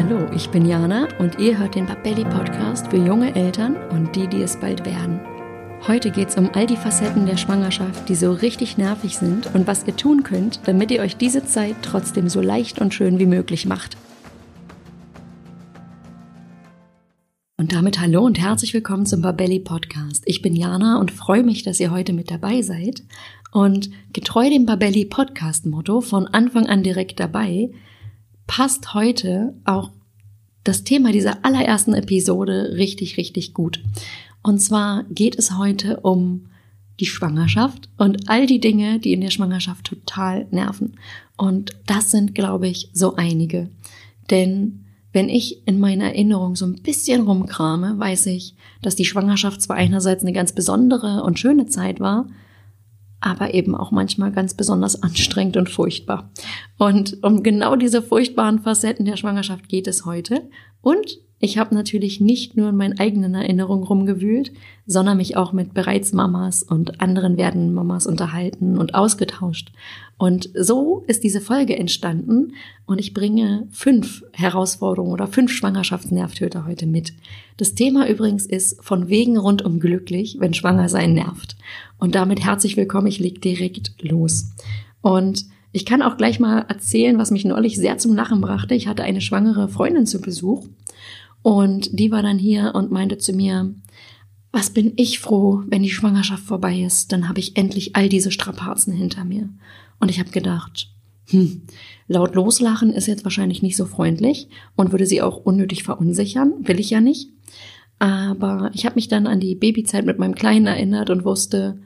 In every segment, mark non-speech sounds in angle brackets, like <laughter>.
Hallo, ich bin Jana und ihr hört den Babelli Podcast für junge Eltern und die, die es bald werden. Heute geht es um all die Facetten der Schwangerschaft, die so richtig nervig sind und was ihr tun könnt, damit ihr euch diese Zeit trotzdem so leicht und schön wie möglich macht. Und damit hallo und herzlich willkommen zum Babelli Podcast. Ich bin Jana und freue mich, dass ihr heute mit dabei seid. Und getreu dem Babelli Podcast Motto von Anfang an direkt dabei, passt heute auch das Thema dieser allerersten Episode richtig, richtig gut. Und zwar geht es heute um die Schwangerschaft und all die Dinge, die in der Schwangerschaft total nerven. Und das sind, glaube ich, so einige. Denn wenn ich in meiner Erinnerung so ein bisschen rumkrame, weiß ich, dass die Schwangerschaft zwar einerseits eine ganz besondere und schöne Zeit war, aber eben auch manchmal ganz besonders anstrengend und furchtbar. Und um genau diese furchtbaren Facetten der Schwangerschaft geht es heute. Und ich habe natürlich nicht nur in meinen eigenen Erinnerungen rumgewühlt, sondern mich auch mit bereits Mamas und anderen werdenden Mamas unterhalten und ausgetauscht. Und so ist diese Folge entstanden und ich bringe fünf Herausforderungen oder fünf Schwangerschaftsnervtöter heute mit. Das Thema übrigens ist von wegen rundum glücklich, wenn schwanger sein nervt. Und damit herzlich willkommen, ich leg direkt los. Und ich kann auch gleich mal erzählen, was mich neulich sehr zum Lachen brachte. Ich hatte eine schwangere Freundin zu Besuch und die war dann hier und meinte zu mir, was bin ich froh, wenn die Schwangerschaft vorbei ist, dann habe ich endlich all diese Strapazen hinter mir. Und ich habe gedacht, hm, laut loslachen ist jetzt wahrscheinlich nicht so freundlich und würde sie auch unnötig verunsichern, will ich ja nicht. Aber ich habe mich dann an die Babyzeit mit meinem Kleinen erinnert und wusste,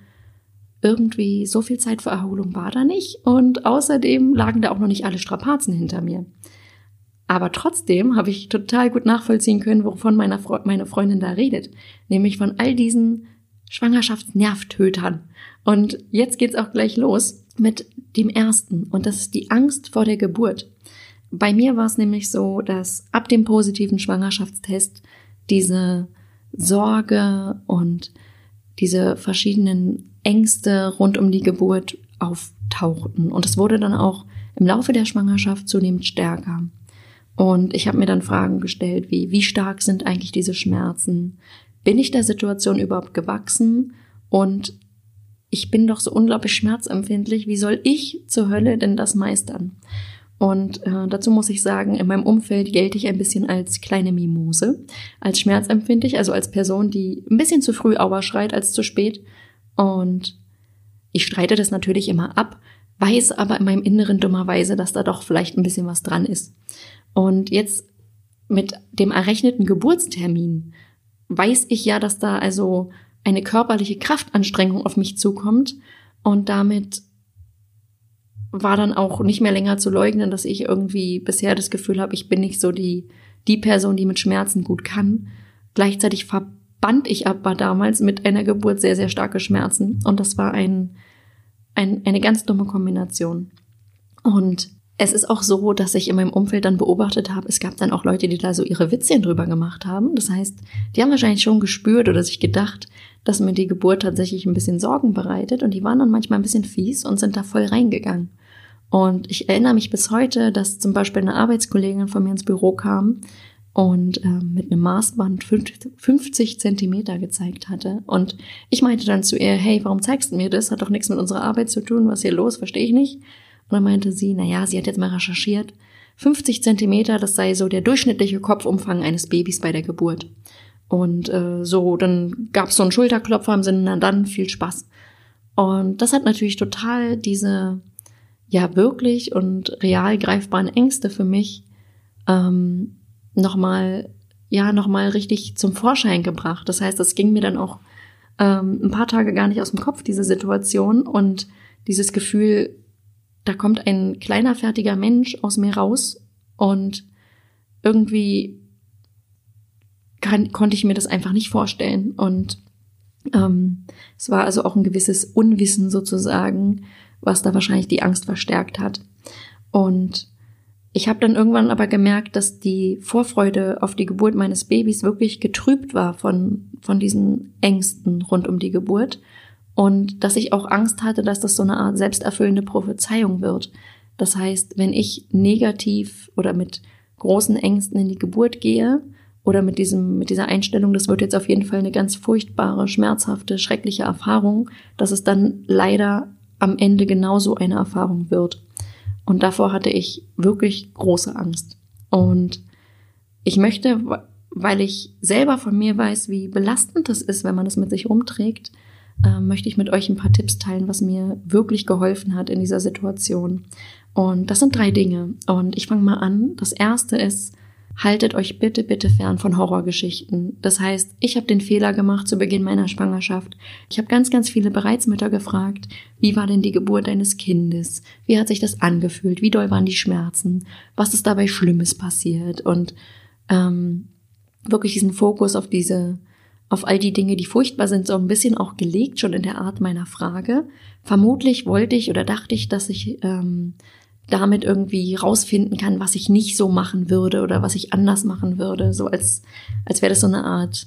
irgendwie so viel Zeit für Erholung war da nicht und außerdem lagen da auch noch nicht alle Strapazen hinter mir. Aber trotzdem habe ich total gut nachvollziehen können, wovon meine, Fre meine Freundin da redet. Nämlich von all diesen Schwangerschaftsnervtötern. Und jetzt geht's auch gleich los mit dem ersten. Und das ist die Angst vor der Geburt. Bei mir war es nämlich so, dass ab dem positiven Schwangerschaftstest diese Sorge und diese verschiedenen Ängste rund um die Geburt auftauchten. Und es wurde dann auch im Laufe der Schwangerschaft zunehmend stärker. Und ich habe mir dann Fragen gestellt, wie, wie stark sind eigentlich diese Schmerzen? Bin ich der Situation überhaupt gewachsen? Und ich bin doch so unglaublich schmerzempfindlich. Wie soll ich zur Hölle denn das meistern? Und äh, dazu muss ich sagen, in meinem Umfeld gelte ich ein bisschen als kleine Mimose, als schmerzempfindlich, also als Person, die ein bisschen zu früh Aua schreit als zu spät. Und ich streite das natürlich immer ab, weiß aber in meinem Inneren dummerweise, dass da doch vielleicht ein bisschen was dran ist. Und jetzt mit dem errechneten Geburtstermin weiß ich ja, dass da also eine körperliche Kraftanstrengung auf mich zukommt und damit war dann auch nicht mehr länger zu leugnen, dass ich irgendwie bisher das Gefühl habe, ich bin nicht so die die Person, die mit Schmerzen gut kann. Gleichzeitig verband ich aber damals mit einer Geburt sehr sehr starke Schmerzen und das war ein, ein eine ganz dumme Kombination. Und es ist auch so, dass ich in meinem Umfeld dann beobachtet habe, es gab dann auch Leute, die da so ihre Witzchen drüber gemacht haben. Das heißt, die haben wahrscheinlich schon gespürt oder sich gedacht, dass mir die Geburt tatsächlich ein bisschen Sorgen bereitet und die waren dann manchmal ein bisschen fies und sind da voll reingegangen. Und ich erinnere mich bis heute, dass zum Beispiel eine Arbeitskollegin von mir ins Büro kam und äh, mit einem Maßband 50 Zentimeter gezeigt hatte. Und ich meinte dann zu ihr, hey, warum zeigst du mir das? Hat doch nichts mit unserer Arbeit zu tun. Was hier los? Verstehe ich nicht. Und dann meinte sie, na ja, sie hat jetzt mal recherchiert. 50 Zentimeter, das sei so der durchschnittliche Kopfumfang eines Babys bei der Geburt. Und äh, so, dann gab es so einen Schulterklopfer im Sinne, na dann, viel Spaß. Und das hat natürlich total diese, ja, wirklich und real greifbaren Ängste für mich ähm, nochmal, ja, nochmal richtig zum Vorschein gebracht. Das heißt, das ging mir dann auch ähm, ein paar Tage gar nicht aus dem Kopf, diese Situation und dieses Gefühl, da kommt ein kleiner, fertiger Mensch aus mir raus und irgendwie kann, konnte ich mir das einfach nicht vorstellen. Und ähm, es war also auch ein gewisses Unwissen sozusagen, was da wahrscheinlich die Angst verstärkt hat. Und ich habe dann irgendwann aber gemerkt, dass die Vorfreude auf die Geburt meines Babys wirklich getrübt war von, von diesen Ängsten rund um die Geburt und dass ich auch Angst hatte, dass das so eine Art selbsterfüllende Prophezeiung wird. Das heißt, wenn ich negativ oder mit großen Ängsten in die Geburt gehe oder mit diesem, mit dieser Einstellung, das wird jetzt auf jeden Fall eine ganz furchtbare, schmerzhafte, schreckliche Erfahrung, dass es dann leider am Ende genauso eine Erfahrung wird. Und davor hatte ich wirklich große Angst. Und ich möchte, weil ich selber von mir weiß, wie belastend das ist, wenn man es mit sich rumträgt, äh, möchte ich mit euch ein paar Tipps teilen, was mir wirklich geholfen hat in dieser Situation. Und das sind drei Dinge. Und ich fange mal an. Das erste ist, haltet euch bitte, bitte fern von Horrorgeschichten. Das heißt, ich habe den Fehler gemacht zu Beginn meiner Schwangerschaft. Ich habe ganz, ganz viele Bereitsmütter gefragt, wie war denn die Geburt deines Kindes? Wie hat sich das angefühlt? Wie doll waren die Schmerzen? Was ist dabei Schlimmes passiert? Und ähm, wirklich diesen Fokus auf diese, auf all die Dinge, die furchtbar sind, so ein bisschen auch gelegt, schon in der Art meiner Frage. Vermutlich wollte ich oder dachte ich, dass ich ähm, damit irgendwie rausfinden kann, was ich nicht so machen würde oder was ich anders machen würde, so als, als wäre das so eine Art,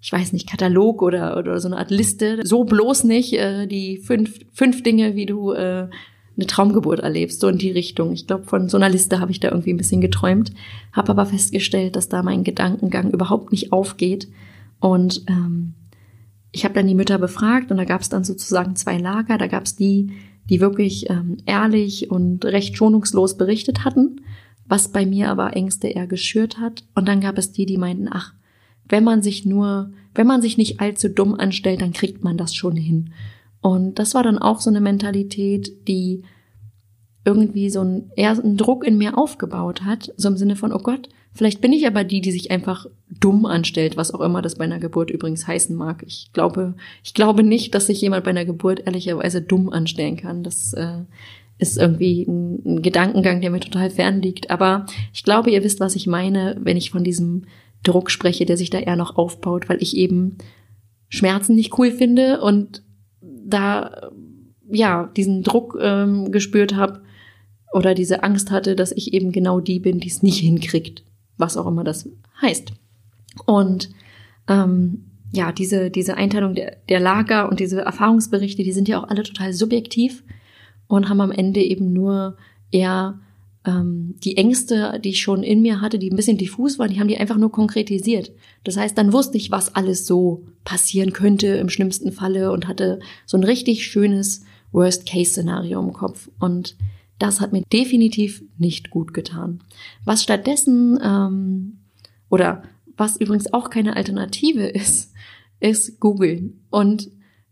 ich weiß nicht, Katalog oder, oder so eine Art Liste. So bloß nicht äh, die fünf, fünf Dinge, wie du äh, eine Traumgeburt erlebst, so in die Richtung. Ich glaube, von so einer Liste habe ich da irgendwie ein bisschen geträumt, habe aber festgestellt, dass da mein Gedankengang überhaupt nicht aufgeht. Und ähm, ich habe dann die Mütter befragt und da gab es dann sozusagen zwei Lager. Da gab es die, die wirklich ähm, ehrlich und recht schonungslos berichtet hatten, was bei mir aber Ängste eher geschürt hat. Und dann gab es die, die meinten, ach, wenn man sich nur, wenn man sich nicht allzu dumm anstellt, dann kriegt man das schon hin. Und das war dann auch so eine Mentalität, die irgendwie so ein, eher einen Druck in mir aufgebaut hat, so im Sinne von, oh Gott, vielleicht bin ich aber die, die sich einfach dumm anstellt, was auch immer das bei einer Geburt übrigens heißen mag. Ich glaube, ich glaube nicht, dass sich jemand bei einer Geburt ehrlicherweise dumm anstellen kann. Das äh, ist irgendwie ein, ein Gedankengang, der mir total fern liegt. Aber ich glaube, ihr wisst, was ich meine, wenn ich von diesem Druck spreche, der sich da eher noch aufbaut, weil ich eben Schmerzen nicht cool finde und da ja diesen Druck ähm, gespürt habe oder diese Angst hatte, dass ich eben genau die bin, die es nicht hinkriegt, was auch immer das heißt. Und ähm, ja, diese, diese Einteilung der, der Lager und diese Erfahrungsberichte, die sind ja auch alle total subjektiv und haben am Ende eben nur eher ähm, die Ängste, die ich schon in mir hatte, die ein bisschen diffus waren, die haben die einfach nur konkretisiert. Das heißt, dann wusste ich, was alles so passieren könnte im schlimmsten Falle und hatte so ein richtig schönes Worst-Case-Szenario im Kopf. Und das hat mir definitiv nicht gut getan. Was stattdessen, ähm, oder was übrigens auch keine Alternative <laughs> ist, ist googeln. Und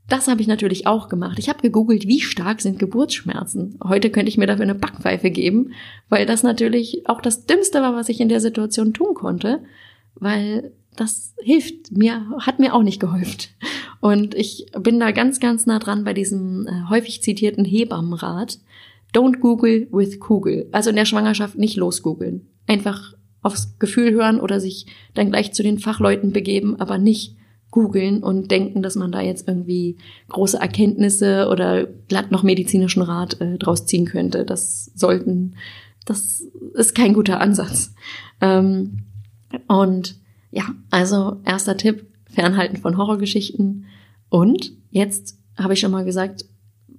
das habe ich natürlich auch gemacht. Ich habe gegoogelt, wie stark sind Geburtsschmerzen. Heute könnte ich mir dafür eine Backpfeife geben, weil das natürlich auch das Dümmste war, was ich in der Situation tun konnte, weil das hilft mir, hat mir auch nicht geholfen. Und ich bin da ganz, ganz nah dran bei diesem äh, häufig zitierten Hebammenrat. Don't Google with Kugel. Also in der Schwangerschaft nicht losgoogeln. Einfach aufs Gefühl hören oder sich dann gleich zu den Fachleuten begeben, aber nicht googeln und denken, dass man da jetzt irgendwie große Erkenntnisse oder glatt noch medizinischen Rat äh, draus ziehen könnte. Das sollten, das ist kein guter Ansatz. Ähm, und ja, also erster Tipp, fernhalten von Horrorgeschichten. Und jetzt habe ich schon mal gesagt,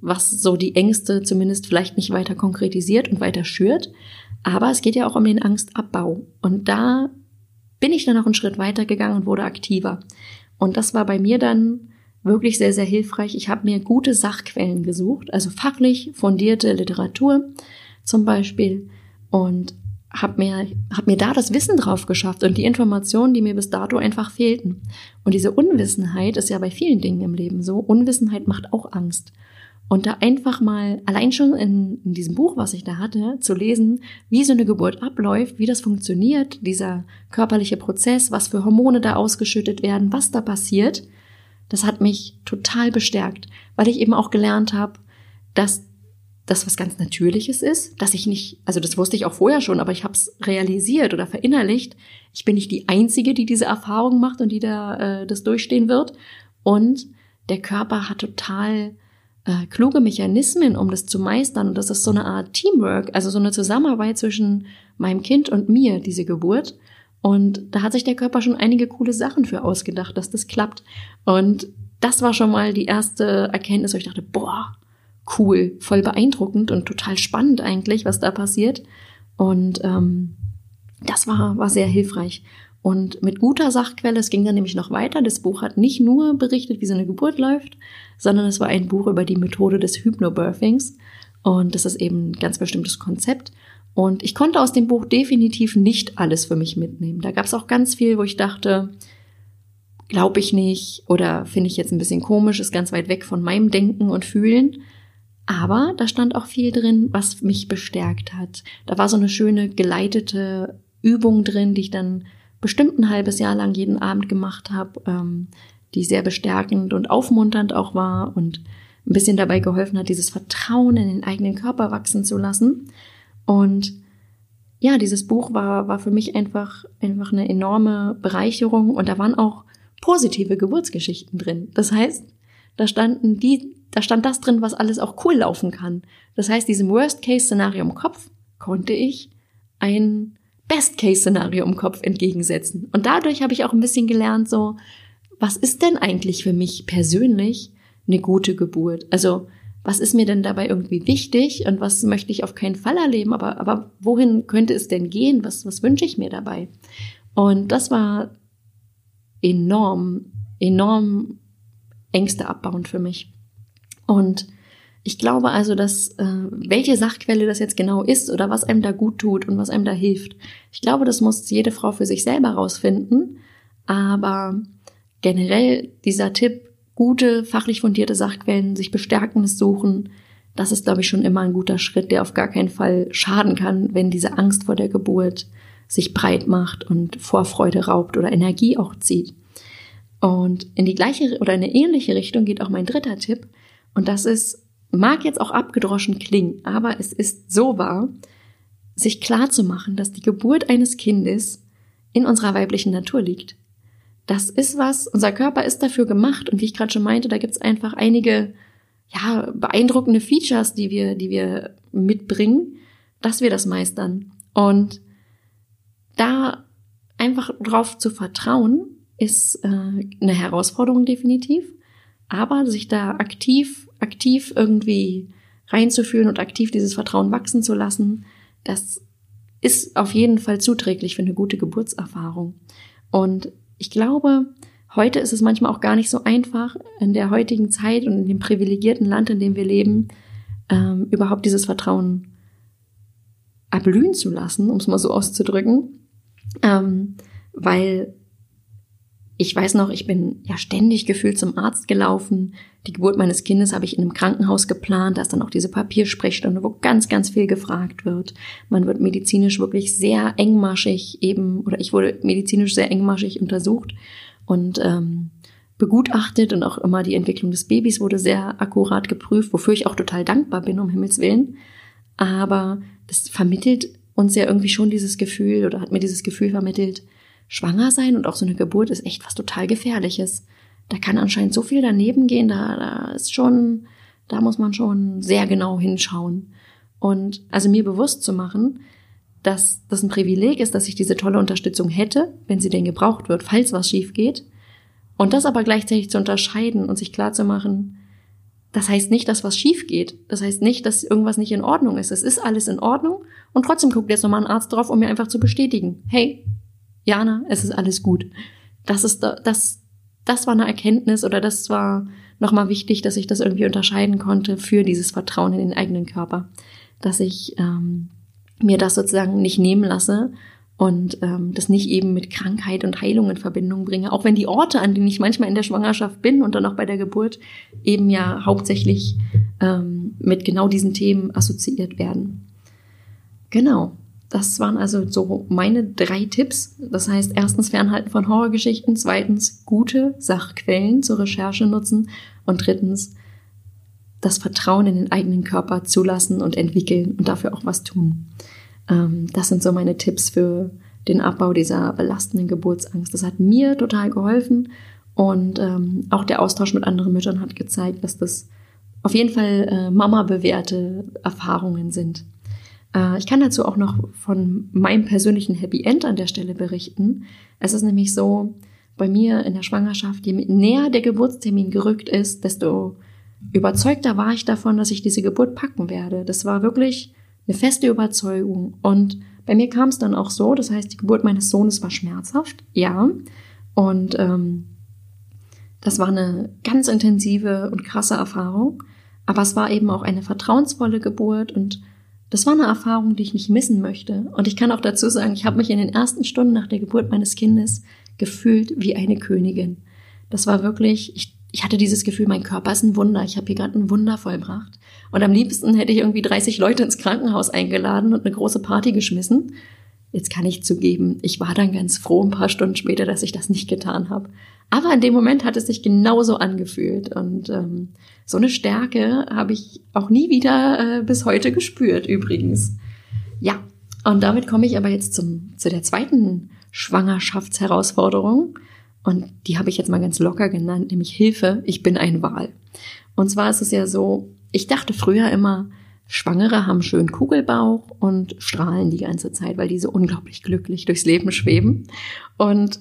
was so die Ängste zumindest vielleicht nicht weiter konkretisiert und weiter schürt. Aber es geht ja auch um den Angstabbau. Und da bin ich dann noch einen Schritt weiter gegangen und wurde aktiver. Und das war bei mir dann wirklich sehr, sehr hilfreich. Ich habe mir gute Sachquellen gesucht, also fachlich fundierte Literatur zum Beispiel und habe mir, hab mir da das Wissen drauf geschafft und die Informationen, die mir bis dato einfach fehlten. Und diese Unwissenheit ist ja bei vielen Dingen im Leben so. Unwissenheit macht auch Angst. Und da einfach mal, allein schon in, in, diesem Buch, was ich da hatte, zu lesen, wie so eine Geburt abläuft, wie das funktioniert, dieser körperliche Prozess, was für Hormone da ausgeschüttet werden, was da passiert, das hat mich total bestärkt, weil ich eben auch gelernt habe, dass das was ganz Natürliches ist, dass ich nicht, also das wusste ich auch vorher schon, aber ich habe es realisiert oder verinnerlicht. Ich bin nicht die Einzige, die diese Erfahrung macht und die da äh, das durchstehen wird. Und der Körper hat total äh, kluge Mechanismen, um das zu meistern. Und das ist so eine Art Teamwork, also so eine Zusammenarbeit zwischen meinem Kind und mir, diese Geburt. Und da hat sich der Körper schon einige coole Sachen für ausgedacht, dass das klappt. Und das war schon mal die erste Erkenntnis, wo ich dachte, boah, cool, voll beeindruckend und total spannend eigentlich, was da passiert. Und ähm, das war, war sehr hilfreich. Und mit guter Sachquelle, es ging dann nämlich noch weiter. Das Buch hat nicht nur berichtet, wie so eine Geburt läuft, sondern es war ein Buch über die Methode des Hypnobirthings. Und das ist eben ein ganz bestimmtes Konzept. Und ich konnte aus dem Buch definitiv nicht alles für mich mitnehmen. Da gab es auch ganz viel, wo ich dachte, glaube ich nicht oder finde ich jetzt ein bisschen komisch, ist ganz weit weg von meinem Denken und Fühlen. Aber da stand auch viel drin, was mich bestärkt hat. Da war so eine schöne geleitete Übung drin, die ich dann bestimmt ein halbes Jahr lang jeden Abend gemacht habe, ähm, die sehr bestärkend und aufmunternd auch war und ein bisschen dabei geholfen hat, dieses Vertrauen in den eigenen Körper wachsen zu lassen. Und ja, dieses Buch war, war für mich einfach, einfach eine enorme Bereicherung und da waren auch positive Geburtsgeschichten drin. Das heißt, da standen die, da stand das drin, was alles auch cool laufen kann. Das heißt, diesem Worst-Case-Szenario im Kopf konnte ich ein Best-Case-Szenario im Kopf entgegensetzen. Und dadurch habe ich auch ein bisschen gelernt, so, was ist denn eigentlich für mich persönlich eine gute Geburt? Also, was ist mir denn dabei irgendwie wichtig und was möchte ich auf keinen Fall erleben? Aber, aber wohin könnte es denn gehen? Was, was wünsche ich mir dabei? Und das war enorm, enorm Ängste abbauend für mich. Und ich glaube also, dass äh, welche Sachquelle das jetzt genau ist oder was einem da gut tut und was einem da hilft. Ich glaube, das muss jede Frau für sich selber rausfinden. Aber generell dieser Tipp, gute, fachlich fundierte Sachquellen, sich bestärkendes suchen, das ist, glaube ich, schon immer ein guter Schritt, der auf gar keinen Fall schaden kann, wenn diese Angst vor der Geburt sich breit macht und Vorfreude raubt oder Energie auch zieht. Und in die gleiche oder in eine ähnliche Richtung geht auch mein dritter Tipp. Und das ist mag jetzt auch abgedroschen klingen, aber es ist so wahr, sich klar zu machen, dass die Geburt eines Kindes in unserer weiblichen Natur liegt. Das ist was, unser Körper ist dafür gemacht und wie ich gerade schon meinte, da gibt's einfach einige ja, beeindruckende Features, die wir, die wir mitbringen, dass wir das meistern. Und da einfach drauf zu vertrauen, ist äh, eine Herausforderung definitiv. Aber sich da aktiv, aktiv irgendwie reinzufühlen und aktiv dieses Vertrauen wachsen zu lassen, das ist auf jeden Fall zuträglich für eine gute Geburtserfahrung. Und ich glaube, heute ist es manchmal auch gar nicht so einfach, in der heutigen Zeit und in dem privilegierten Land, in dem wir leben, ähm, überhaupt dieses Vertrauen erblühen zu lassen, um es mal so auszudrücken, ähm, weil ich weiß noch, ich bin ja ständig gefühlt zum Arzt gelaufen. Die Geburt meines Kindes habe ich in einem Krankenhaus geplant. Da ist dann auch diese Papiersprechstunde, wo ganz, ganz viel gefragt wird. Man wird medizinisch wirklich sehr engmaschig eben, oder ich wurde medizinisch sehr engmaschig untersucht und ähm, begutachtet und auch immer die Entwicklung des Babys wurde sehr akkurat geprüft, wofür ich auch total dankbar bin, um Himmels Willen. Aber das vermittelt uns ja irgendwie schon dieses Gefühl oder hat mir dieses Gefühl vermittelt, schwanger sein und auch so eine Geburt ist echt was total Gefährliches. Da kann anscheinend so viel daneben gehen, da, da ist schon, da muss man schon sehr genau hinschauen. Und also mir bewusst zu machen, dass das ein Privileg ist, dass ich diese tolle Unterstützung hätte, wenn sie denn gebraucht wird, falls was schief geht. Und das aber gleichzeitig zu unterscheiden und sich klar zu machen, das heißt nicht, dass was schief geht. Das heißt nicht, dass irgendwas nicht in Ordnung ist. Es ist alles in Ordnung und trotzdem guckt jetzt nochmal ein Arzt drauf, um mir einfach zu bestätigen, hey, Jana, es ist alles gut. Das ist das, das war eine Erkenntnis oder das war nochmal wichtig, dass ich das irgendwie unterscheiden konnte für dieses Vertrauen in den eigenen Körper, dass ich ähm, mir das sozusagen nicht nehmen lasse und ähm, das nicht eben mit Krankheit und Heilung in Verbindung bringe, auch wenn die Orte, an denen ich manchmal in der Schwangerschaft bin und dann auch bei der Geburt eben ja hauptsächlich ähm, mit genau diesen Themen assoziiert werden. Genau. Das waren also so meine drei Tipps. Das heißt, erstens Fernhalten von Horrorgeschichten, zweitens gute Sachquellen zur Recherche nutzen und drittens das Vertrauen in den eigenen Körper zulassen und entwickeln und dafür auch was tun. Ähm, das sind so meine Tipps für den Abbau dieser belastenden Geburtsangst. Das hat mir total geholfen und ähm, auch der Austausch mit anderen Müttern hat gezeigt, dass das auf jeden Fall äh, Mama bewährte Erfahrungen sind. Äh, ich kann dazu auch noch von meinem persönlichen Happy End an der Stelle berichten. Es ist nämlich so, bei mir in der Schwangerschaft, je näher der Geburtstermin gerückt ist, desto überzeugter war ich davon, dass ich diese Geburt packen werde. Das war wirklich eine feste Überzeugung. Und bei mir kam es dann auch so, das heißt, die Geburt meines Sohnes war schmerzhaft, ja. Und ähm, das war eine ganz intensive und krasse Erfahrung. Aber es war eben auch eine vertrauensvolle Geburt und das war eine Erfahrung, die ich nicht missen möchte. Und ich kann auch dazu sagen, ich habe mich in den ersten Stunden nach der Geburt meines Kindes gefühlt wie eine Königin. Das war wirklich, ich, ich hatte dieses Gefühl, mein Körper ist ein Wunder. Ich habe hier gerade ein Wunder vollbracht. Und am liebsten hätte ich irgendwie 30 Leute ins Krankenhaus eingeladen und eine große Party geschmissen. Jetzt kann ich zugeben, ich war dann ganz froh ein paar Stunden später, dass ich das nicht getan habe. Aber in dem Moment hat es sich genauso angefühlt. Und ähm, so eine Stärke habe ich auch nie wieder äh, bis heute gespürt, übrigens. Ja, und damit komme ich aber jetzt zum, zu der zweiten Schwangerschaftsherausforderung. Und die habe ich jetzt mal ganz locker genannt, nämlich Hilfe, ich bin ein Wal. Und zwar ist es ja so, ich dachte früher immer, Schwangere haben schön Kugelbauch und strahlen die ganze Zeit, weil die so unglaublich glücklich durchs Leben schweben. Und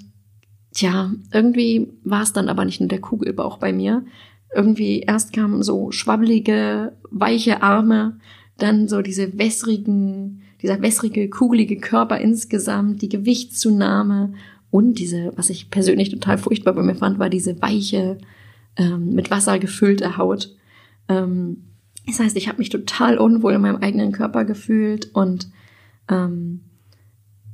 tja, irgendwie war es dann aber nicht nur der Kugelbauch bei mir. Irgendwie erst kamen so schwabbelige, weiche Arme, dann so diese wässrigen, dieser wässrige, kugelige Körper insgesamt, die Gewichtszunahme und diese, was ich persönlich total furchtbar bei mir fand, war diese weiche, ähm, mit Wasser gefüllte Haut. Ähm, das heißt, ich habe mich total unwohl in meinem eigenen Körper gefühlt und ähm,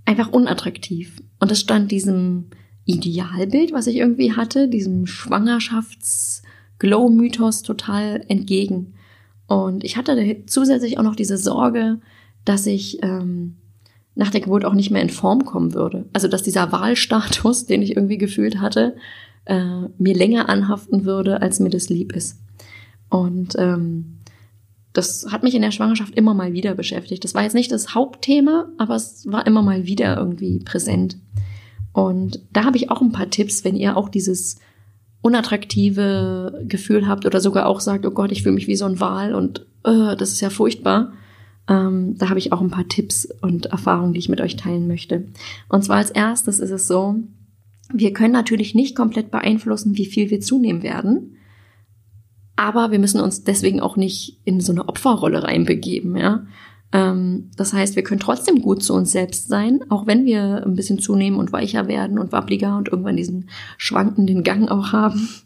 einfach unattraktiv. Und es stand diesem Idealbild, was ich irgendwie hatte, diesem Schwangerschafts-Glow-Mythos total entgegen. Und ich hatte zusätzlich auch noch diese Sorge, dass ich ähm, nach der Geburt auch nicht mehr in Form kommen würde. Also dass dieser Wahlstatus, <laughs> den ich irgendwie gefühlt hatte, äh, mir länger anhaften würde, als mir das lieb ist. Und ähm, das hat mich in der Schwangerschaft immer mal wieder beschäftigt. Das war jetzt nicht das Hauptthema, aber es war immer mal wieder irgendwie präsent. Und da habe ich auch ein paar Tipps, wenn ihr auch dieses unattraktive Gefühl habt oder sogar auch sagt, oh Gott, ich fühle mich wie so ein Wal und uh, das ist ja furchtbar. Ähm, da habe ich auch ein paar Tipps und Erfahrungen, die ich mit euch teilen möchte. Und zwar als erstes ist es so, wir können natürlich nicht komplett beeinflussen, wie viel wir zunehmen werden. Aber wir müssen uns deswegen auch nicht in so eine Opferrolle reinbegeben, ja. Ähm, das heißt, wir können trotzdem gut zu uns selbst sein, auch wenn wir ein bisschen zunehmen und weicher werden und wabbliger und irgendwann diesen schwankenden Gang auch haben. <laughs>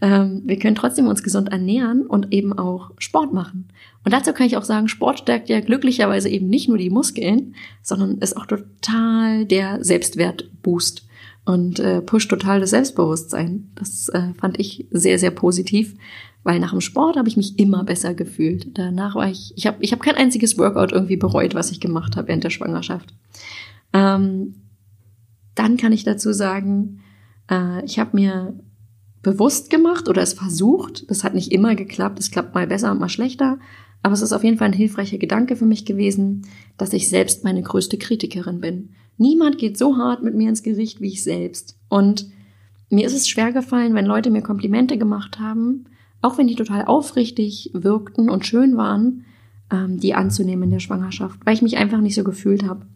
Ähm, wir können trotzdem uns gesund ernähren und eben auch Sport machen. Und dazu kann ich auch sagen, Sport stärkt ja glücklicherweise eben nicht nur die Muskeln, sondern ist auch total der Selbstwertboost und äh, pusht total das Selbstbewusstsein. Das äh, fand ich sehr, sehr positiv. Weil nach dem Sport habe ich mich immer besser gefühlt. Danach war ich, ich habe ich hab kein einziges Workout irgendwie bereut, was ich gemacht habe während der Schwangerschaft. Ähm, dann kann ich dazu sagen, äh, ich habe mir bewusst gemacht oder es versucht. Das hat nicht immer geklappt. Es klappt mal besser und mal schlechter. Aber es ist auf jeden Fall ein hilfreicher Gedanke für mich gewesen, dass ich selbst meine größte Kritikerin bin. Niemand geht so hart mit mir ins Gericht wie ich selbst. Und mir ist es schwer gefallen, wenn Leute mir Komplimente gemacht haben, auch wenn die total aufrichtig wirkten und schön waren, ähm, die anzunehmen in der Schwangerschaft, weil ich mich einfach nicht so gefühlt habe.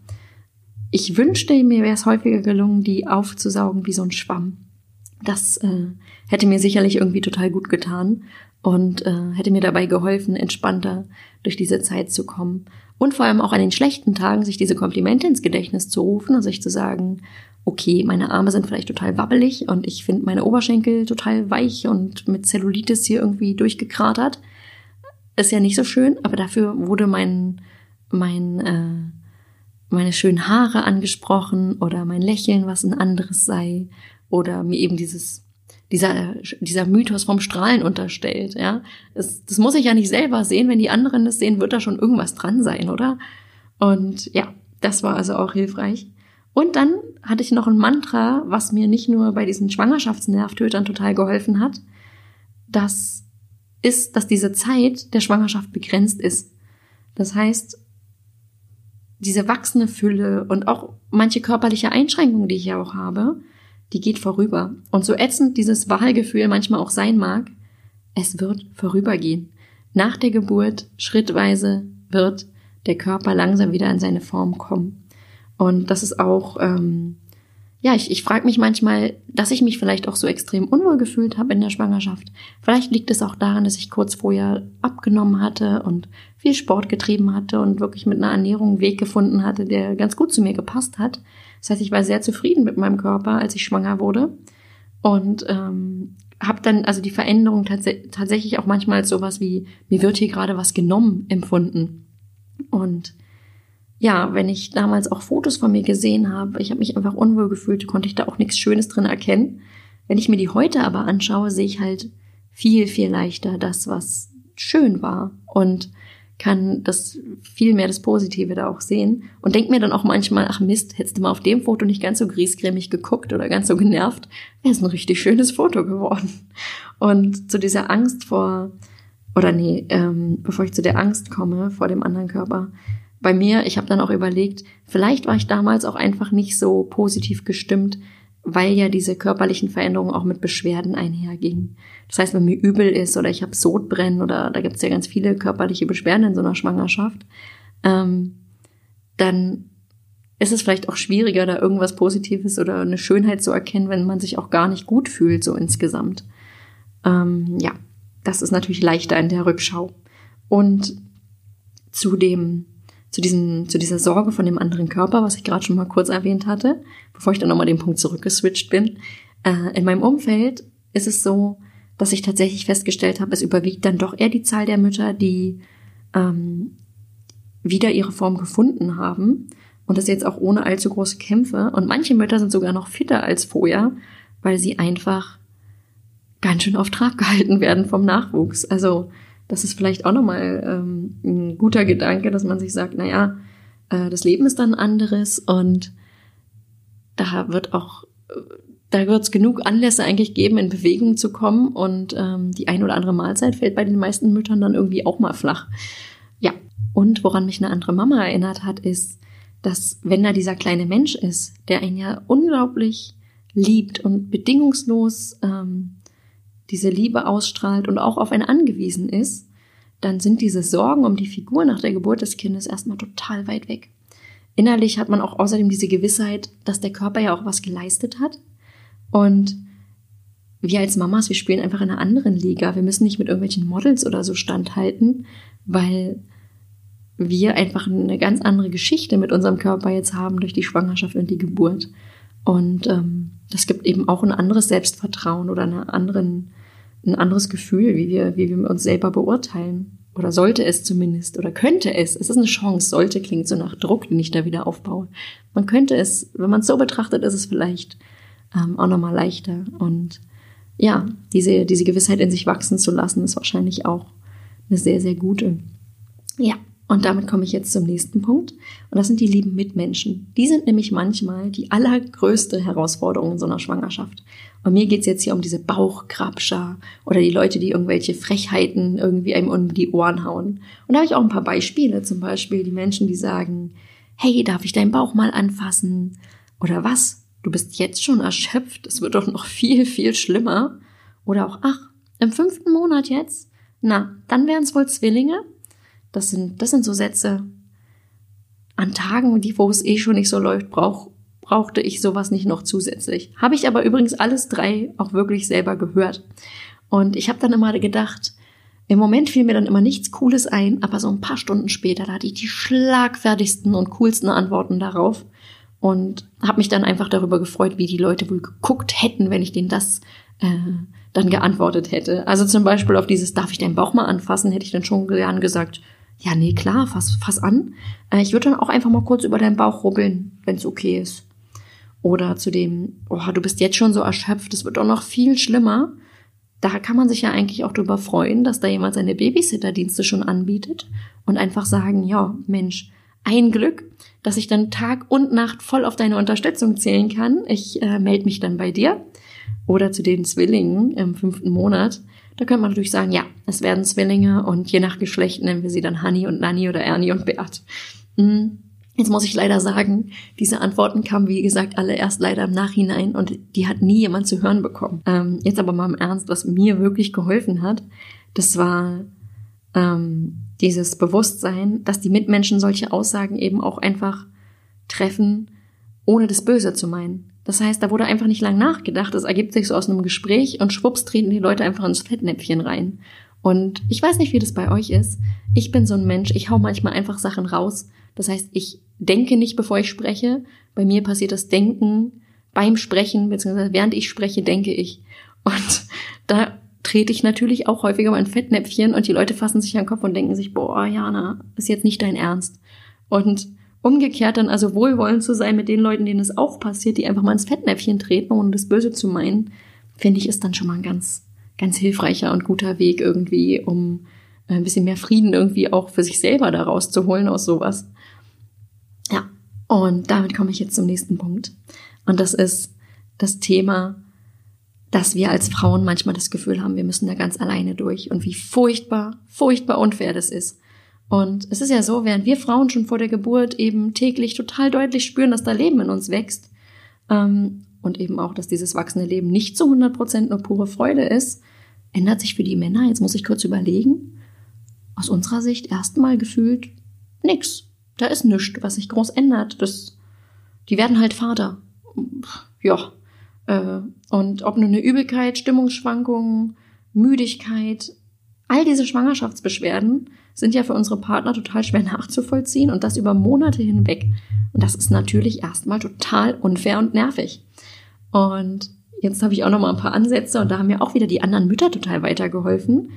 Ich wünschte, mir wäre es häufiger gelungen, die aufzusaugen wie so ein Schwamm. Das äh, hätte mir sicherlich irgendwie total gut getan und äh, hätte mir dabei geholfen, entspannter durch diese Zeit zu kommen. Und vor allem auch an den schlechten Tagen sich diese Komplimente ins Gedächtnis zu rufen und sich zu sagen, okay, meine Arme sind vielleicht total wabbelig und ich finde meine Oberschenkel total weich und mit Zellulitis hier irgendwie durchgekratert. Ist ja nicht so schön, aber dafür wurde mein, mein, äh, meine schönen Haare angesprochen oder mein Lächeln, was ein anderes sei, oder mir eben dieses, dieser, dieser Mythos vom Strahlen unterstellt, ja. Das, das muss ich ja nicht selber sehen. Wenn die anderen das sehen, wird da schon irgendwas dran sein, oder? Und ja, das war also auch hilfreich. Und dann hatte ich noch ein Mantra, was mir nicht nur bei diesen Schwangerschaftsnervtötern total geholfen hat. Das ist, dass diese Zeit der Schwangerschaft begrenzt ist. Das heißt, diese wachsende Fülle und auch manche körperliche Einschränkungen, die ich ja auch habe, die geht vorüber. Und so ätzend dieses Wahlgefühl manchmal auch sein mag, es wird vorübergehen. Nach der Geburt, schrittweise, wird der Körper langsam wieder in seine Form kommen. Und das ist auch, ähm, ja, ich, ich frage mich manchmal, dass ich mich vielleicht auch so extrem unwohl gefühlt habe in der Schwangerschaft. Vielleicht liegt es auch daran, dass ich kurz vorher abgenommen hatte und viel Sport getrieben hatte und wirklich mit einer Ernährung einen Weg gefunden hatte, der ganz gut zu mir gepasst hat. Das heißt, ich war sehr zufrieden mit meinem Körper, als ich schwanger wurde und ähm, habe dann also die Veränderung tats tatsächlich auch manchmal als sowas wie mir wird hier gerade was genommen empfunden und ja, wenn ich damals auch Fotos von mir gesehen habe, ich habe mich einfach unwohl gefühlt, konnte ich da auch nichts Schönes drin erkennen. Wenn ich mir die heute aber anschaue, sehe ich halt viel, viel leichter das, was schön war und kann das viel mehr das Positive da auch sehen und denke mir dann auch manchmal, ach Mist, hättest du mal auf dem Foto nicht ganz so griesgrämig geguckt oder ganz so genervt, wäre es ein richtig schönes Foto geworden. Und zu dieser Angst vor, oder nee, ähm, bevor ich zu der Angst komme vor dem anderen Körper, bei mir, ich habe dann auch überlegt, vielleicht war ich damals auch einfach nicht so positiv gestimmt, weil ja diese körperlichen Veränderungen auch mit Beschwerden einhergingen. Das heißt, wenn mir übel ist oder ich habe Sodbrennen oder da gibt es ja ganz viele körperliche Beschwerden in so einer Schwangerschaft, ähm, dann ist es vielleicht auch schwieriger, da irgendwas Positives oder eine Schönheit zu erkennen, wenn man sich auch gar nicht gut fühlt, so insgesamt. Ähm, ja, das ist natürlich leichter in der Rückschau. Und zu dem zu, diesem, zu dieser Sorge von dem anderen Körper, was ich gerade schon mal kurz erwähnt hatte, bevor ich dann nochmal den Punkt zurückgeswitcht bin. Äh, in meinem Umfeld ist es so, dass ich tatsächlich festgestellt habe, es überwiegt dann doch eher die Zahl der Mütter, die ähm, wieder ihre Form gefunden haben. Und das jetzt auch ohne allzu große Kämpfe. Und manche Mütter sind sogar noch fitter als vorher, weil sie einfach ganz schön auf Trab gehalten <laughs> werden vom Nachwuchs. Also das ist vielleicht auch nochmal ähm, ein guter Gedanke, dass man sich sagt, naja, äh, das Leben ist dann anderes und da wird auch, da wird es genug Anlässe eigentlich geben, in Bewegung zu kommen und ähm, die ein oder andere Mahlzeit fällt bei den meisten Müttern dann irgendwie auch mal flach. Ja, und woran mich eine andere Mama erinnert hat, ist, dass wenn da dieser kleine Mensch ist, der einen ja unglaublich liebt und bedingungslos ähm, diese Liebe ausstrahlt und auch auf einen angewiesen ist, dann sind diese Sorgen um die Figur nach der Geburt des Kindes erstmal total weit weg. Innerlich hat man auch außerdem diese Gewissheit, dass der Körper ja auch was geleistet hat. Und wir als Mamas, wir spielen einfach in einer anderen Liga. Wir müssen nicht mit irgendwelchen Models oder so standhalten, weil wir einfach eine ganz andere Geschichte mit unserem Körper jetzt haben durch die Schwangerschaft und die Geburt. Und ähm, das gibt eben auch ein anderes Selbstvertrauen oder einen anderen ein anderes Gefühl, wie wir, wie wir uns selber beurteilen. Oder sollte es zumindest, oder könnte es. Es ist eine Chance. Sollte klingt so nach Druck, den ich da wieder aufbaue. Man könnte es, wenn man es so betrachtet, ist es vielleicht ähm, auch nochmal leichter. Und ja, diese, diese Gewissheit in sich wachsen zu lassen, ist wahrscheinlich auch eine sehr, sehr gute. Ja, und damit komme ich jetzt zum nächsten Punkt. Und das sind die lieben Mitmenschen. Die sind nämlich manchmal die allergrößte Herausforderung in so einer Schwangerschaft. Und mir geht's jetzt hier um diese Bauchkrabscher oder die Leute, die irgendwelche Frechheiten irgendwie einem um die Ohren hauen. Und da habe ich auch ein paar Beispiele. Zum Beispiel die Menschen, die sagen, hey, darf ich deinen Bauch mal anfassen? Oder was? Du bist jetzt schon erschöpft. Es wird doch noch viel, viel schlimmer. Oder auch, ach, im fünften Monat jetzt? Na, dann wären es wohl Zwillinge? Das sind, das sind so Sätze. An Tagen, die, wo es eh schon nicht so läuft, brauch, brauchte ich sowas nicht noch zusätzlich. Habe ich aber übrigens alles drei auch wirklich selber gehört. Und ich habe dann immer gedacht, im Moment fiel mir dann immer nichts Cooles ein, aber so ein paar Stunden später, da hatte ich die schlagfertigsten und coolsten Antworten darauf und habe mich dann einfach darüber gefreut, wie die Leute wohl geguckt hätten, wenn ich denen das äh, dann geantwortet hätte. Also zum Beispiel auf dieses, darf ich deinen Bauch mal anfassen, hätte ich dann schon gern gesagt, ja, nee, klar, fass, fass an. Äh, ich würde dann auch einfach mal kurz über deinen Bauch rubbeln, wenn es okay ist. Oder zu dem, oh, du bist jetzt schon so erschöpft, es wird doch noch viel schlimmer. Da kann man sich ja eigentlich auch drüber freuen, dass da jemand seine Babysitterdienste schon anbietet und einfach sagen, ja, Mensch, ein Glück, dass ich dann Tag und Nacht voll auf deine Unterstützung zählen kann. Ich äh, melde mich dann bei dir. Oder zu den Zwillingen im fünften Monat. Da könnte man natürlich sagen, ja, es werden Zwillinge und je nach Geschlecht nennen wir sie dann Honey und Nanny oder Ernie und Beat. Hm. Jetzt muss ich leider sagen, diese Antworten kamen, wie gesagt, alle erst leider im Nachhinein und die hat nie jemand zu hören bekommen. Ähm, jetzt aber mal im Ernst, was mir wirklich geholfen hat, das war ähm, dieses Bewusstsein, dass die Mitmenschen solche Aussagen eben auch einfach treffen, ohne das Böse zu meinen. Das heißt, da wurde einfach nicht lang nachgedacht. Es ergibt sich so aus einem Gespräch und schwupps treten die Leute einfach ins Fettnäpfchen rein. Und ich weiß nicht, wie das bei euch ist. Ich bin so ein Mensch, ich hau manchmal einfach Sachen raus. Das heißt, ich denke nicht, bevor ich spreche. Bei mir passiert das Denken beim Sprechen, beziehungsweise während ich spreche, denke ich. Und <laughs> da trete ich natürlich auch häufiger mal ein Fettnäpfchen und die Leute fassen sich an den Kopf und denken sich, boah, Jana, ist jetzt nicht dein Ernst. Und umgekehrt dann also wohlwollend zu sein mit den Leuten, denen es auch passiert, die einfach mal ins Fettnäpfchen treten, ohne das Böse zu meinen, finde ich, ist dann schon mal ein ganz, ganz hilfreicher und guter Weg irgendwie, um ein bisschen mehr Frieden irgendwie auch für sich selber daraus zu holen aus sowas. Ja, und damit komme ich jetzt zum nächsten Punkt. Und das ist das Thema, dass wir als Frauen manchmal das Gefühl haben, wir müssen da ganz alleine durch und wie furchtbar, furchtbar unfair das ist. Und es ist ja so, während wir Frauen schon vor der Geburt eben täglich total deutlich spüren, dass da Leben in uns wächst ähm, und eben auch, dass dieses wachsende Leben nicht zu 100 Prozent nur pure Freude ist, ändert sich für die Männer, jetzt muss ich kurz überlegen, aus unserer Sicht erstmal gefühlt nix. Da ist nichts, was sich groß ändert. Das, die werden halt Vater. Ja, äh, und ob nur eine Übelkeit, Stimmungsschwankungen, Müdigkeit, all diese Schwangerschaftsbeschwerden sind ja für unsere Partner total schwer nachzuvollziehen und das über Monate hinweg. Und das ist natürlich erstmal total unfair und nervig. Und jetzt habe ich auch noch mal ein paar Ansätze und da haben mir auch wieder die anderen Mütter total weitergeholfen.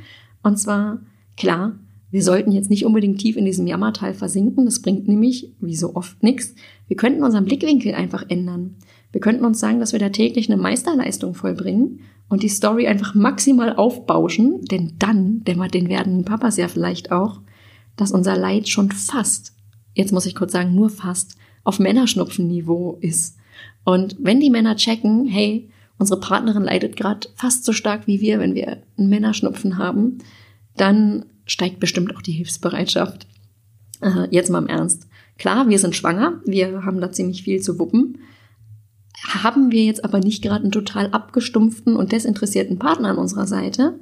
Und zwar, klar, wir sollten jetzt nicht unbedingt tief in diesem Jammertal versinken. Das bringt nämlich, wie so oft, nichts. Wir könnten unseren Blickwinkel einfach ändern. Wir könnten uns sagen, dass wir da täglich eine Meisterleistung vollbringen und die Story einfach maximal aufbauschen, denn dann dämmert den werdenden Papas ja vielleicht auch, dass unser Leid schon fast, jetzt muss ich kurz sagen, nur fast, auf Männerschnupfenniveau ist. Und wenn die Männer checken, hey, unsere Partnerin leidet gerade fast so stark wie wir, wenn wir einen Männerschnupfen haben, dann steigt bestimmt auch die Hilfsbereitschaft. Äh, jetzt mal im Ernst. Klar, wir sind schwanger, wir haben da ziemlich viel zu wuppen, haben wir jetzt aber nicht gerade einen total abgestumpften und desinteressierten Partner an unserer Seite,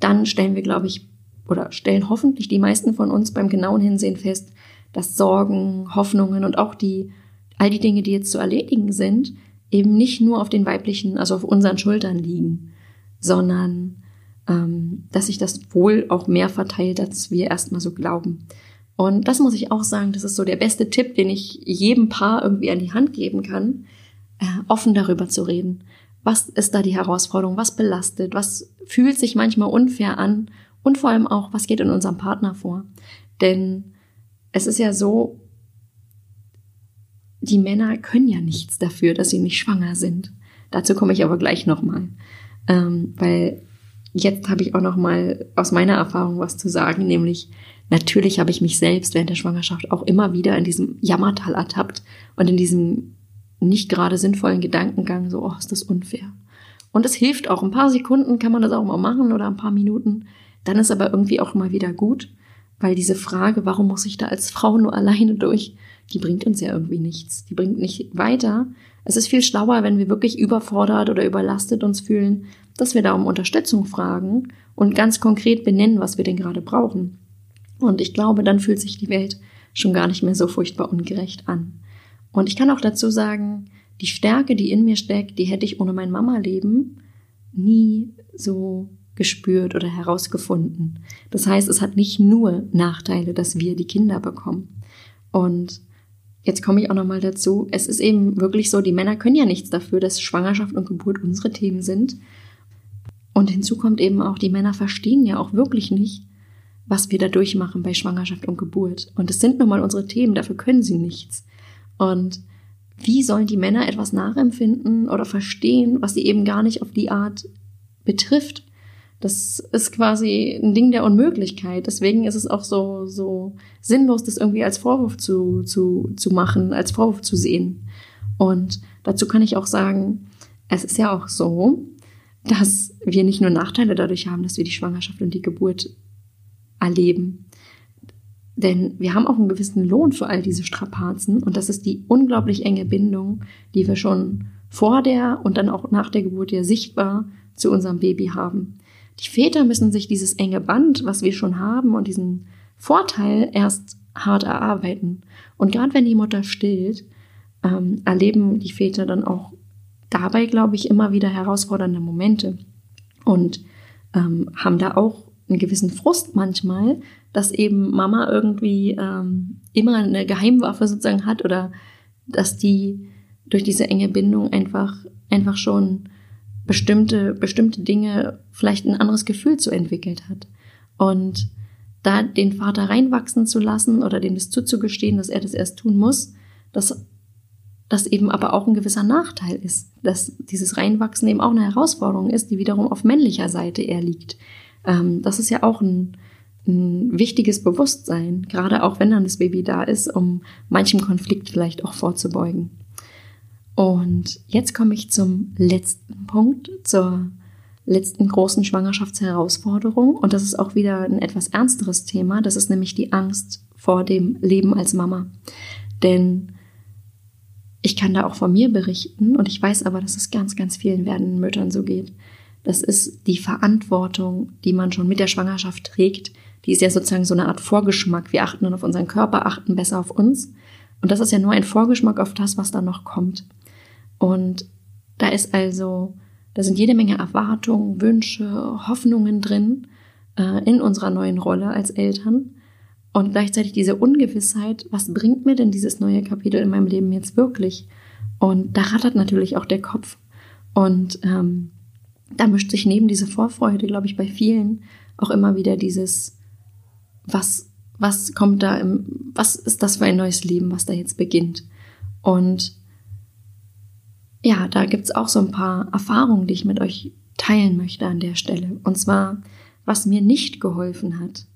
dann stellen wir, glaube ich, oder stellen hoffentlich die meisten von uns beim genauen Hinsehen fest, dass Sorgen, Hoffnungen und auch die, all die Dinge, die jetzt zu erledigen sind, eben nicht nur auf den weiblichen, also auf unseren Schultern liegen, sondern ähm, dass sich das wohl auch mehr verteilt, als wir erstmal so glauben. Und das muss ich auch sagen, das ist so der beste Tipp, den ich jedem Paar irgendwie an die Hand geben kann, offen darüber zu reden. Was ist da die Herausforderung? Was belastet? Was fühlt sich manchmal unfair an? Und vor allem auch, was geht in unserem Partner vor? Denn es ist ja so, die Männer können ja nichts dafür, dass sie nicht schwanger sind. Dazu komme ich aber gleich nochmal. Ähm, weil jetzt habe ich auch nochmal aus meiner Erfahrung was zu sagen, nämlich natürlich habe ich mich selbst während der Schwangerschaft auch immer wieder in diesem Jammertal ertappt und in diesem nicht gerade sinnvollen Gedankengang, so, oh, ist das unfair. Und es hilft auch. Ein paar Sekunden kann man das auch mal machen oder ein paar Minuten. Dann ist aber irgendwie auch mal wieder gut, weil diese Frage, warum muss ich da als Frau nur alleine durch, die bringt uns ja irgendwie nichts. Die bringt nicht weiter. Es ist viel schlauer, wenn wir wirklich überfordert oder überlastet uns fühlen, dass wir da um Unterstützung fragen und ganz konkret benennen, was wir denn gerade brauchen. Und ich glaube, dann fühlt sich die Welt schon gar nicht mehr so furchtbar ungerecht an. Und ich kann auch dazu sagen, die Stärke, die in mir steckt, die hätte ich ohne mein Mama-Leben nie so gespürt oder herausgefunden. Das heißt, es hat nicht nur Nachteile, dass wir die Kinder bekommen. Und jetzt komme ich auch nochmal dazu. Es ist eben wirklich so, die Männer können ja nichts dafür, dass Schwangerschaft und Geburt unsere Themen sind. Und hinzu kommt eben auch, die Männer verstehen ja auch wirklich nicht, was wir da durchmachen bei Schwangerschaft und Geburt. Und es sind nun mal unsere Themen, dafür können sie nichts. Und wie sollen die Männer etwas nachempfinden oder verstehen, was sie eben gar nicht auf die Art betrifft? Das ist quasi ein Ding der Unmöglichkeit. Deswegen ist es auch so, so sinnlos, das irgendwie als Vorwurf zu, zu, zu machen, als Vorwurf zu sehen. Und dazu kann ich auch sagen, es ist ja auch so, dass wir nicht nur Nachteile dadurch haben, dass wir die Schwangerschaft und die Geburt erleben, denn wir haben auch einen gewissen Lohn für all diese Strapazen und das ist die unglaublich enge Bindung, die wir schon vor der und dann auch nach der Geburt ja sichtbar zu unserem Baby haben. Die Väter müssen sich dieses enge Band, was wir schon haben und diesen Vorteil erst hart erarbeiten. Und gerade wenn die Mutter stillt, ähm, erleben die Väter dann auch dabei, glaube ich, immer wieder herausfordernde Momente und ähm, haben da auch einen gewissen Frust manchmal, dass eben Mama irgendwie ähm, immer eine Geheimwaffe sozusagen hat oder dass die durch diese enge Bindung einfach einfach schon bestimmte bestimmte Dinge vielleicht ein anderes Gefühl zu entwickelt hat und da den Vater reinwachsen zu lassen oder dem das zuzugestehen, dass er das erst tun muss, dass das eben aber auch ein gewisser Nachteil ist, dass dieses Reinwachsen eben auch eine Herausforderung ist, die wiederum auf männlicher Seite eher liegt. Ähm, das ist ja auch ein, ein wichtiges Bewusstsein, gerade auch wenn dann das Baby da ist, um manchem Konflikt vielleicht auch vorzubeugen. Und jetzt komme ich zum letzten Punkt, zur letzten großen Schwangerschaftsherausforderung. Und das ist auch wieder ein etwas ernsteres Thema. Das ist nämlich die Angst vor dem Leben als Mama. Denn ich kann da auch von mir berichten und ich weiß aber, dass es ganz, ganz vielen werdenden Müttern so geht. Das ist die Verantwortung, die man schon mit der Schwangerschaft trägt. Die ist ja sozusagen so eine Art Vorgeschmack. Wir achten dann auf unseren Körper, achten besser auf uns. Und das ist ja nur ein Vorgeschmack auf das, was da noch kommt. Und da ist also, da sind jede Menge Erwartungen, Wünsche, Hoffnungen drin äh, in unserer neuen Rolle als Eltern. Und gleichzeitig diese Ungewissheit, was bringt mir denn dieses neue Kapitel in meinem Leben jetzt wirklich? Und da rattert natürlich auch der Kopf. Und ähm, da mischt sich neben diese Vorfreude, glaube ich, bei vielen auch immer wieder dieses, was, was kommt da im, was ist das für ein neues Leben, was da jetzt beginnt? Und ja, da gibt's auch so ein paar Erfahrungen, die ich mit euch teilen möchte an der Stelle. Und zwar, was mir nicht geholfen hat,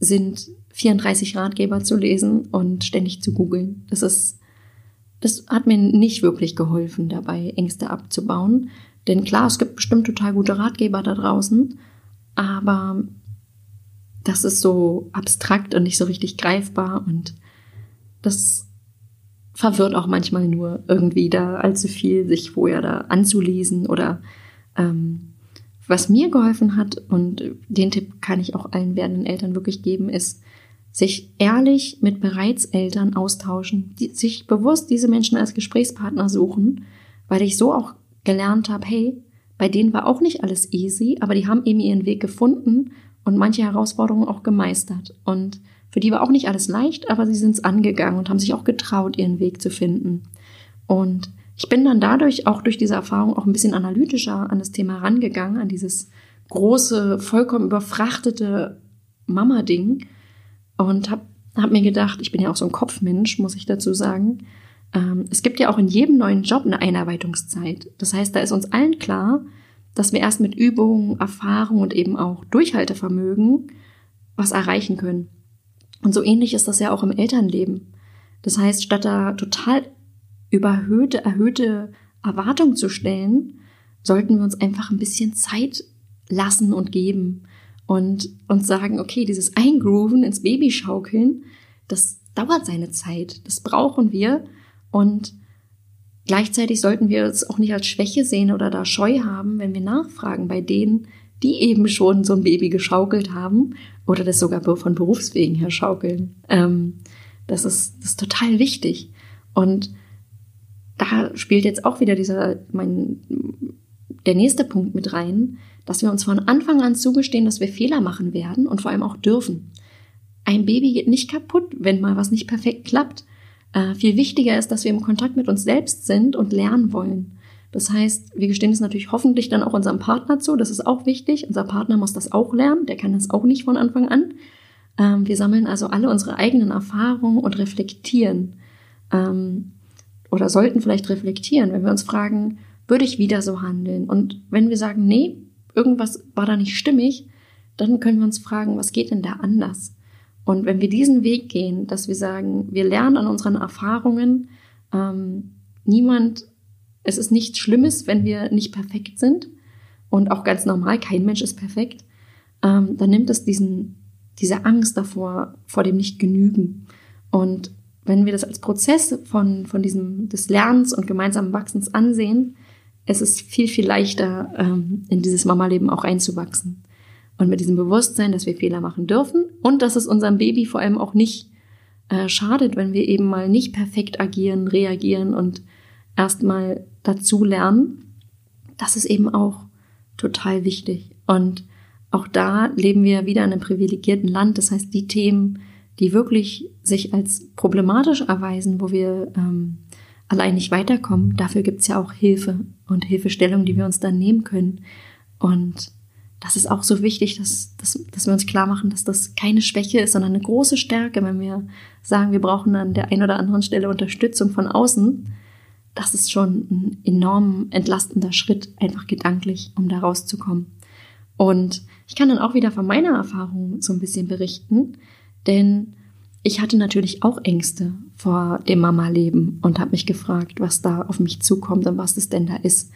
sind 34 Ratgeber zu lesen und ständig zu googeln. Das ist, das hat mir nicht wirklich geholfen, dabei Ängste abzubauen. Denn klar, es gibt bestimmt total gute Ratgeber da draußen, aber das ist so abstrakt und nicht so richtig greifbar und das verwirrt auch manchmal nur irgendwie da allzu viel, sich vorher da anzulesen oder ähm, was mir geholfen hat, und den Tipp kann ich auch allen werdenden Eltern wirklich geben, ist, sich ehrlich mit bereits Eltern austauschen, die, sich bewusst diese Menschen als Gesprächspartner suchen, weil ich so auch gelernt habe, hey, bei denen war auch nicht alles easy, aber die haben eben ihren Weg gefunden und manche Herausforderungen auch gemeistert. Und für die war auch nicht alles leicht, aber sie sind es angegangen und haben sich auch getraut, ihren Weg zu finden. Und ich bin dann dadurch auch durch diese Erfahrung auch ein bisschen analytischer an das Thema rangegangen, an dieses große, vollkommen überfrachtete Mama-Ding und habe hab mir gedacht, ich bin ja auch so ein Kopfmensch, muss ich dazu sagen. Ähm, es gibt ja auch in jedem neuen Job eine Einarbeitungszeit. Das heißt, da ist uns allen klar, dass wir erst mit Übung, Erfahrung und eben auch Durchhaltevermögen was erreichen können. Und so ähnlich ist das ja auch im Elternleben. Das heißt, statt da total überhöhte, erhöhte Erwartung zu stellen, sollten wir uns einfach ein bisschen Zeit lassen und geben und uns sagen, okay, dieses Eingrooven ins Baby schaukeln, das dauert seine Zeit, das brauchen wir und gleichzeitig sollten wir es auch nicht als Schwäche sehen oder da Scheu haben, wenn wir nachfragen bei denen, die eben schon so ein Baby geschaukelt haben oder das sogar von Berufswegen her schaukeln. Ähm, das, ist, das ist total wichtig. Und da spielt jetzt auch wieder dieser, mein, der nächste Punkt mit rein, dass wir uns von Anfang an zugestehen, dass wir Fehler machen werden und vor allem auch dürfen. Ein Baby geht nicht kaputt, wenn mal was nicht perfekt klappt. Äh, viel wichtiger ist, dass wir im Kontakt mit uns selbst sind und lernen wollen. Das heißt, wir gestehen es natürlich hoffentlich dann auch unserem Partner zu. Das ist auch wichtig. Unser Partner muss das auch lernen. Der kann das auch nicht von Anfang an. Ähm, wir sammeln also alle unsere eigenen Erfahrungen und reflektieren. Ähm, oder sollten vielleicht reflektieren, wenn wir uns fragen, würde ich wieder so handeln? Und wenn wir sagen, nee, irgendwas war da nicht stimmig, dann können wir uns fragen, was geht denn da anders? Und wenn wir diesen Weg gehen, dass wir sagen, wir lernen an unseren Erfahrungen, ähm, niemand, es ist nichts Schlimmes, wenn wir nicht perfekt sind und auch ganz normal, kein Mensch ist perfekt, ähm, dann nimmt es diesen, diese Angst davor, vor dem Nicht-Genügen. Und wenn wir das als Prozess von, von diesem, des Lernens und gemeinsamen Wachsens ansehen, es ist viel, viel leichter, ähm, in dieses Mama-Leben auch einzuwachsen. Und mit diesem Bewusstsein, dass wir Fehler machen dürfen und dass es unserem Baby vor allem auch nicht äh, schadet, wenn wir eben mal nicht perfekt agieren, reagieren und erstmal dazu lernen. Das ist eben auch total wichtig. Und auch da leben wir wieder in einem privilegierten Land. Das heißt, die Themen, die wirklich sich als problematisch erweisen, wo wir ähm, allein nicht weiterkommen, dafür gibt's ja auch Hilfe und Hilfestellung, die wir uns dann nehmen können. Und das ist auch so wichtig, dass, dass, dass wir uns klar machen, dass das keine Schwäche ist, sondern eine große Stärke, wenn wir sagen, wir brauchen an der einen oder anderen Stelle Unterstützung von außen. Das ist schon ein enorm entlastender Schritt, einfach gedanklich, um da rauszukommen. Und ich kann dann auch wieder von meiner Erfahrung so ein bisschen berichten, denn ich hatte natürlich auch Ängste vor dem Mama-Leben und habe mich gefragt, was da auf mich zukommt und was es denn da ist,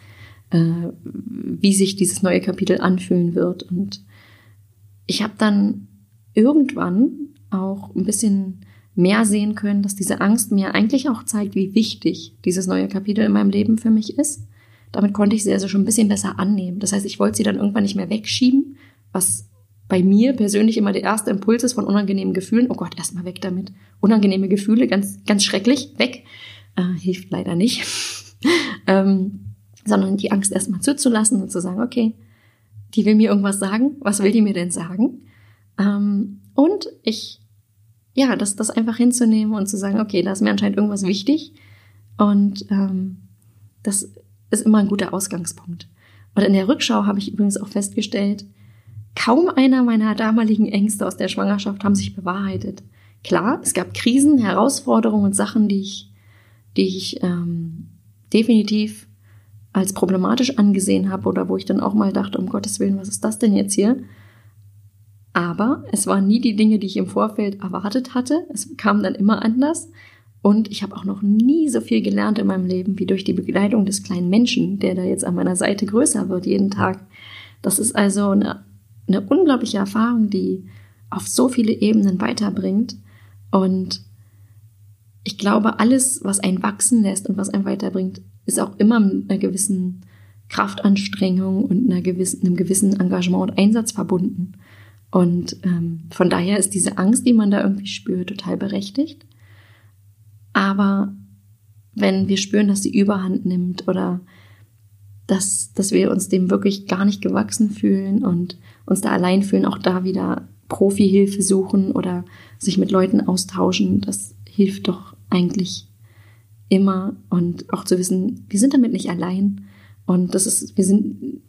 äh, wie sich dieses neue Kapitel anfühlen wird. Und ich habe dann irgendwann auch ein bisschen mehr sehen können, dass diese Angst mir eigentlich auch zeigt, wie wichtig dieses neue Kapitel in meinem Leben für mich ist. Damit konnte ich sie also schon ein bisschen besser annehmen. Das heißt, ich wollte sie dann irgendwann nicht mehr wegschieben, was bei mir persönlich immer der erste Impuls ist von unangenehmen Gefühlen. Oh Gott, erstmal weg damit. Unangenehme Gefühle, ganz, ganz schrecklich, weg. Äh, hilft leider nicht. <laughs> ähm, sondern die Angst erstmal zuzulassen und zu sagen, okay, die will mir irgendwas sagen. Was will die mir denn sagen? Ähm, und ich, ja, das, das einfach hinzunehmen und zu sagen, okay, da ist mir anscheinend irgendwas wichtig. Und ähm, das ist immer ein guter Ausgangspunkt. Und in der Rückschau habe ich übrigens auch festgestellt, Kaum einer meiner damaligen Ängste aus der Schwangerschaft haben sich bewahrheitet. Klar, es gab Krisen, Herausforderungen und Sachen, die ich, die ich ähm, definitiv als problematisch angesehen habe oder wo ich dann auch mal dachte, um Gottes Willen, was ist das denn jetzt hier? Aber es waren nie die Dinge, die ich im Vorfeld erwartet hatte. Es kam dann immer anders. Und ich habe auch noch nie so viel gelernt in meinem Leben wie durch die Begleitung des kleinen Menschen, der da jetzt an meiner Seite größer wird jeden Tag. Das ist also eine eine unglaubliche Erfahrung, die auf so viele Ebenen weiterbringt. Und ich glaube, alles, was einen wachsen lässt und was einen weiterbringt, ist auch immer mit einer gewissen Kraftanstrengung und einer gewissen, einem gewissen Engagement und Einsatz verbunden. Und ähm, von daher ist diese Angst, die man da irgendwie spürt, total berechtigt. Aber wenn wir spüren, dass sie überhand nimmt oder dass, dass wir uns dem wirklich gar nicht gewachsen fühlen und uns da allein fühlen, auch da wieder Profihilfe suchen oder sich mit Leuten austauschen. Das hilft doch eigentlich immer und auch zu wissen, wir sind damit nicht allein und das ist, wir sind,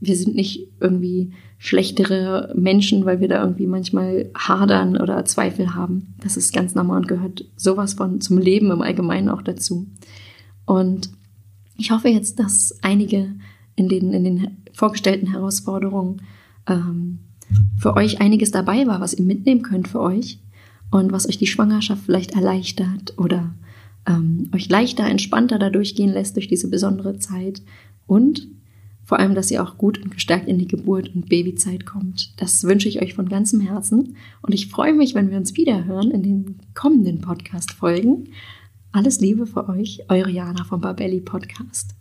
wir sind nicht irgendwie schlechtere Menschen, weil wir da irgendwie manchmal hadern oder Zweifel haben. Das ist ganz normal und gehört sowas von zum Leben im Allgemeinen auch dazu. Und ich hoffe jetzt, dass einige in den, in den vorgestellten Herausforderungen ähm, für euch einiges dabei war, was ihr mitnehmen könnt für euch und was euch die Schwangerschaft vielleicht erleichtert oder ähm, euch leichter, entspannter da durchgehen lässt durch diese besondere Zeit und vor allem, dass ihr auch gut und gestärkt in die Geburt und Babyzeit kommt. Das wünsche ich euch von ganzem Herzen und ich freue mich, wenn wir uns wieder hören in den kommenden Podcast-Folgen. Alles Liebe für euch, eure Jana vom Barbelli Podcast.